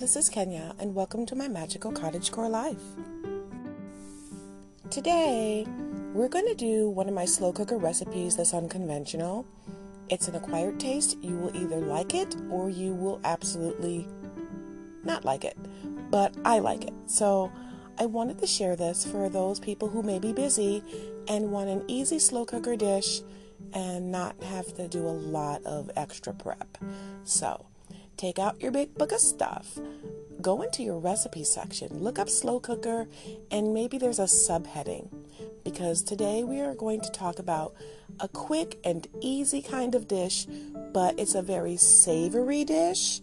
this is Kenya, and welcome to my magical cottagecore life. Today, we're going to do one of my slow cooker recipes that's unconventional. It's an acquired taste. You will either like it or you will absolutely not like it. But I like it. So, I wanted to share this for those people who may be busy and want an easy slow cooker dish and not have to do a lot of extra prep. So, take out your big book of stuff, go into your recipe section, look up slow cooker, and maybe there's a subheading because today we are going to talk about a quick and easy kind of dish, but it's a very savory dish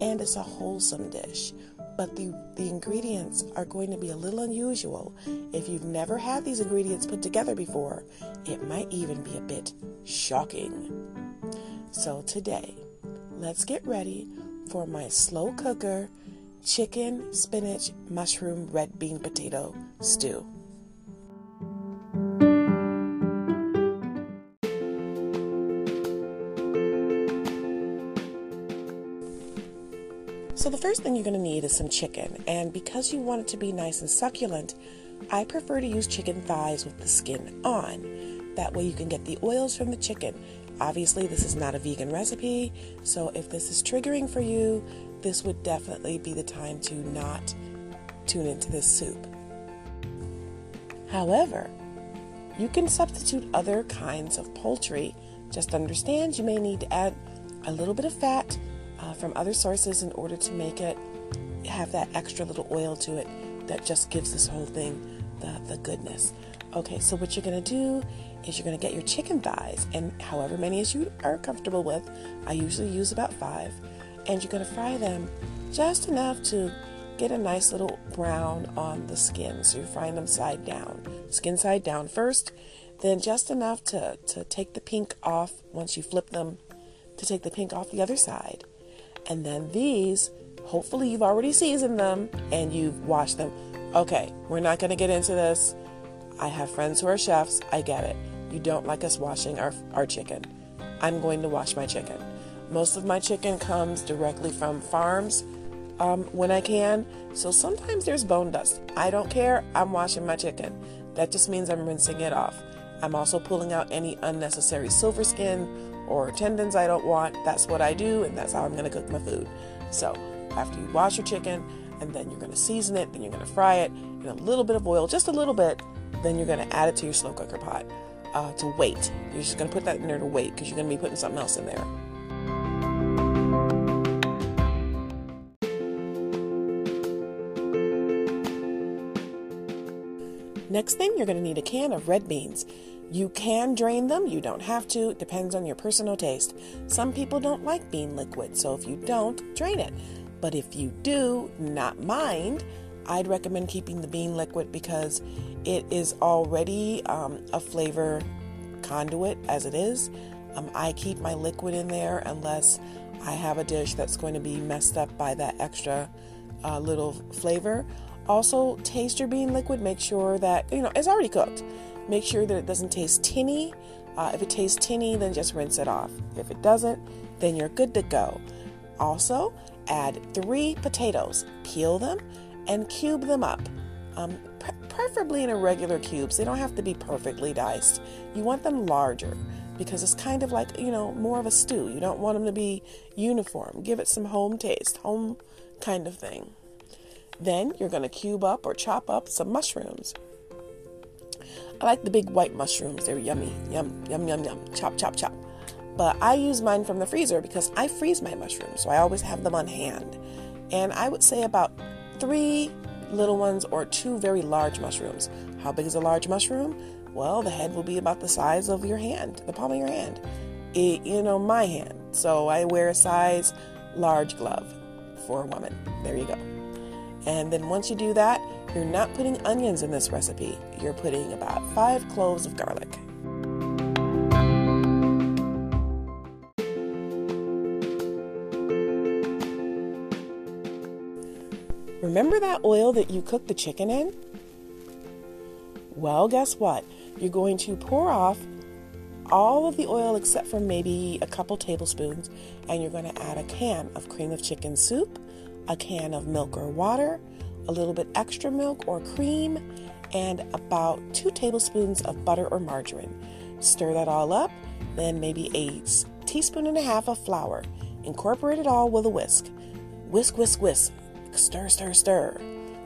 and it's a wholesome dish. But the, the ingredients are going to be a little unusual. If you've never had these ingredients put together before, it might even be a bit shocking. So today, let's get ready for my slow cooker chicken, spinach, mushroom, red bean potato stew. So, the first thing you're going to need is some chicken, and because you want it to be nice and succulent, I prefer to use chicken thighs with the skin on. That way, you can get the oils from the chicken Obviously, this is not a vegan recipe, so if this is triggering for you, this would definitely be the time to not tune into this soup. However, you can substitute other kinds of poultry. Just understand you may need to add a little bit of fat uh, from other sources in order to make it have that extra little oil to it that just gives this whole thing the, the goodness. Okay, so what you're going to do is you're going to get your chicken thighs, and however many as you are comfortable with, I usually use about five, and you're going to fry them just enough to get a nice little brown on the skin. So you're frying them side down, skin side down first, then just enough to, to take the pink off once you flip them, to take the pink off the other side. And then these, hopefully, you've already seasoned them and you've washed them. Okay, we're not going to get into this I have friends who are chefs. I get it. You don't like us washing our, our chicken. I'm going to wash my chicken. Most of my chicken comes directly from farms um, when I can. So sometimes there's bone dust. I don't care. I'm washing my chicken. That just means I'm rinsing it off. I'm also pulling out any unnecessary silver skin or tendons I don't want. That's what I do, and that's how I'm going to cook my food. So after you wash your chicken, and then you're going to season it, then you're going to fry it in a little bit of oil, just a little bit, then you're going to add it to your slow cooker pot uh, to wait. You're just going to put that in there to wait because you're going to be putting something else in there. Next thing, you're going to need a can of red beans. You can drain them, you don't have to, it depends on your personal taste. Some people don't like bean liquid, so if you don't, drain it. But if you do not mind, I'd recommend keeping the bean liquid because it is already um, a flavor conduit as it is. Um, I keep my liquid in there unless I have a dish that's going to be messed up by that extra uh, little flavor. Also, taste your bean liquid. Make sure that you know it's already cooked. Make sure that it doesn't taste tinny. Uh, if it tastes tinny, then just rinse it off. If it doesn't, then you're good to go. Also, add three potatoes. Peel them and cube them up. Um, preferably in irregular cubes. They don't have to be perfectly diced. You want them larger because it's kind of like, you know, more of a stew. You don't want them to be uniform. Give it some home taste, home kind of thing. Then you're going to cube up or chop up some mushrooms. I like the big white mushrooms. They're yummy. Yum, yum, yum, yum. Chop, chop, chop. But I use mine from the freezer because I freeze my mushrooms, so I always have them on hand. And I would say about three little ones or two very large mushrooms. How big is a large mushroom? Well, the head will be about the size of your hand, the palm of your hand. It, you know, my hand. So I wear a size large glove for a woman. There you go. And then once you do that, you're not putting onions in this recipe. You're putting about five cloves of garlic. Remember that oil that you cooked the chicken in? Well, guess what? You're going to pour off all of the oil except for maybe a couple tablespoons, and you're going to add a can of cream of chicken soup, a can of milk or water, a little bit extra milk or cream, and about two tablespoons of butter or margarine. Stir that all up, then maybe a teaspoon and a half of flour. Incorporate it all with a whisk. Whisk, whisk, whisk. Stir, stir, stir.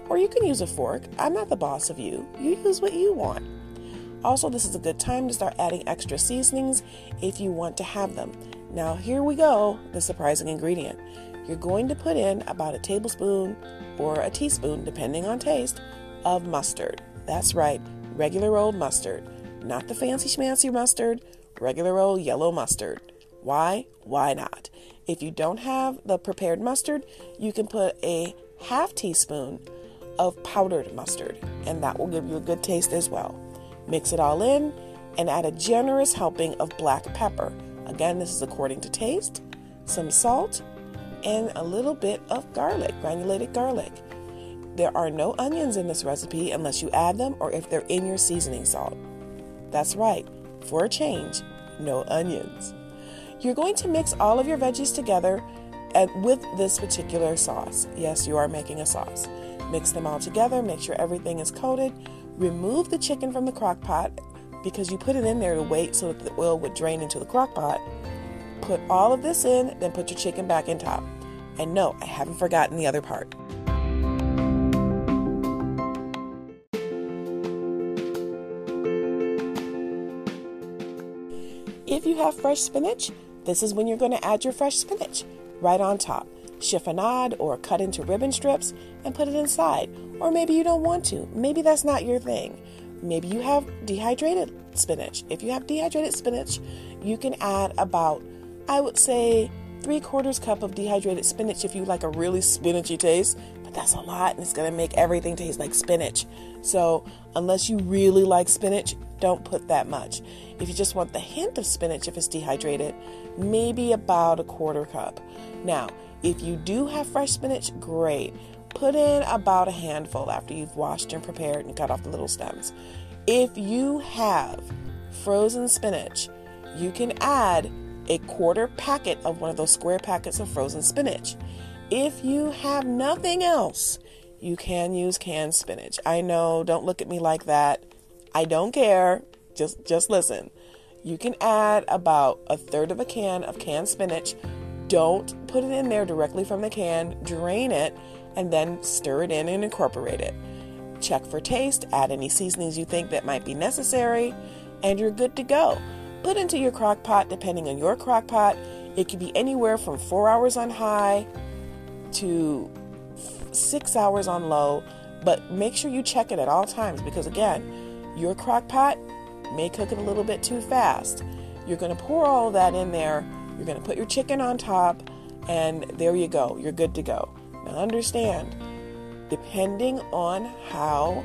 Or you can use a fork. I'm not the boss of you. You use what you want. Also, this is a good time to start adding extra seasonings if you want to have them. Now, here we go the surprising ingredient. You're going to put in about a tablespoon or a teaspoon, depending on taste, of mustard. That's right, regular old mustard. Not the fancy schmancy mustard, regular old yellow mustard. Why? Why not? If you don't have the prepared mustard, you can put a half teaspoon of powdered mustard, and that will give you a good taste as well. Mix it all in and add a generous helping of black pepper. Again, this is according to taste, some salt, and a little bit of garlic, granulated garlic. There are no onions in this recipe unless you add them or if they're in your seasoning salt. That's right, for a change, no onions. You're going to mix all of your veggies together with this particular sauce. Yes, you are making a sauce. Mix them all together, make sure everything is coated. Remove the chicken from the crock pot because you put it in there to wait so that the oil would drain into the crock pot. Put all of this in, then put your chicken back in top. And no, I haven't forgotten the other part. If you have fresh spinach, this is when you're going to add your fresh spinach right on top. Chiffonade or cut into ribbon strips and put it inside. Or maybe you don't want to. Maybe that's not your thing. Maybe you have dehydrated spinach. If you have dehydrated spinach, you can add about, I would say, three quarters cup of dehydrated spinach if you like a really spinachy taste, but that's a lot and it's gonna make everything taste like spinach. So, unless you really like spinach, don't put that much. If you just want the hint of spinach, if it's dehydrated, maybe about a quarter cup. Now, if you do have fresh spinach, great. Put in about a handful after you've washed and prepared and cut off the little stems. If you have frozen spinach, you can add a quarter packet of one of those square packets of frozen spinach. If you have nothing else, you can use canned spinach. I know, don't look at me like that. I don't care. Just just listen. You can add about a third of a can of canned spinach. Don't put it in there directly from the can. Drain it and then stir it in and incorporate it. Check for taste, add any seasonings you think that might be necessary, and you're good to go. Put into your crock pot, depending on your crock pot. It could be anywhere from four hours on high to six hours on low, but make sure you check it at all times because, again, your crock pot may cook it a little bit too fast. You're going to pour all that in there, you're going to put your chicken on top, and there you go. You're good to go. Now, understand, depending on how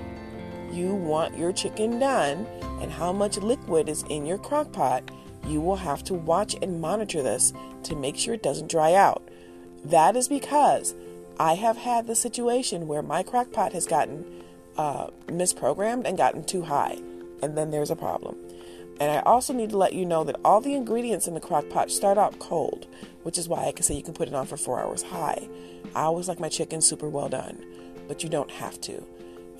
you want your chicken done and how much liquid is in your crock pot, you will have to watch and monitor this to make sure it doesn't dry out. That is because I have had the situation where my crock pot has gotten uh, misprogrammed and gotten too high, and then there's a problem. And I also need to let you know that all the ingredients in the crock pot start out cold, which is why I can say you can put it on for four hours high. I always like my chicken super well done, but you don't have to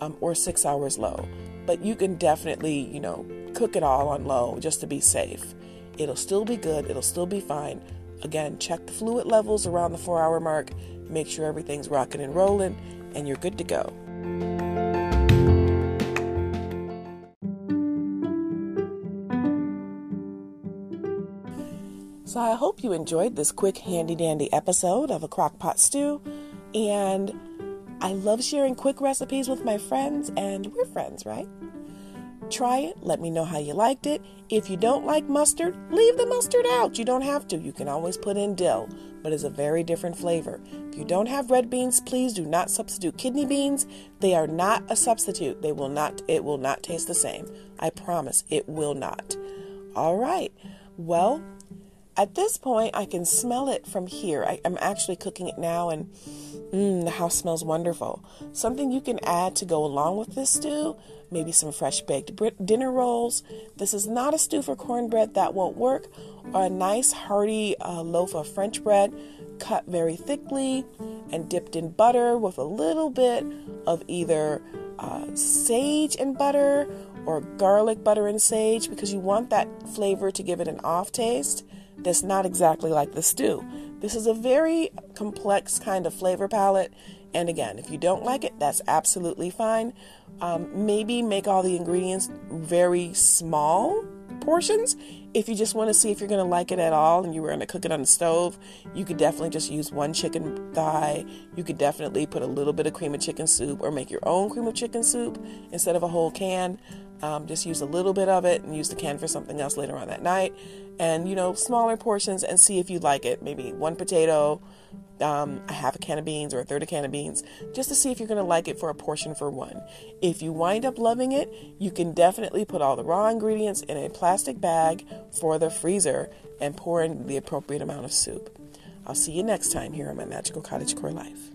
um, or six hours low. But you can definitely, you know, cook it all on low just to be safe. It'll still be good, it'll still be fine. Again, check the fluid levels around the four hour mark, make sure everything's rocking and rolling, and you're good to go. So, I hope you enjoyed this quick, handy dandy episode of a crockpot stew. And I love sharing quick recipes with my friends, and we're friends, right? Try it. Let me know how you liked it. If you don't like mustard, leave the mustard out. You don't have to. You can always put in dill, but it's a very different flavor. If you don't have red beans, please do not substitute kidney beans. They are not a substitute. They will not it will not taste the same. I promise it will not. All right. Well, At this point, I can smell it from here. I, am actually cooking it now, and mm, the house smells wonderful. Something you can add to go along with this stew maybe some fresh baked dinner rolls. This is not a stew for cornbread, that won't work. Or a nice hearty uh, loaf of French bread cut very thickly and dipped in butter with a little bit of either uh, sage and butter or garlic butter and sage because you want that flavor to give it an off taste that's not exactly like the stew. This is a very complex kind of flavor palette. And again, if you don't like it, that's absolutely fine. Um, maybe make all the ingredients very small portions. If you just want to see if you're going to like it at all and you were going to cook it on the stove, you could definitely just use one chicken thigh. You could definitely put a little bit of cream of chicken soup or make your own cream of chicken soup instead of a whole can. Um, just use a little bit of it and use the can for something else later on that night. And, you know, smaller portions and see if you like it. Maybe one potato, um, a half a can of beans or a third of a can of beans just to see if you're going to like it for a portion for one. If you wind up loving it, you can definitely put all the raw ingredients in a plastic bag for the freezer and pour in the appropriate amount of soup. I'll see you next time here on my Magical Cottage Core Life.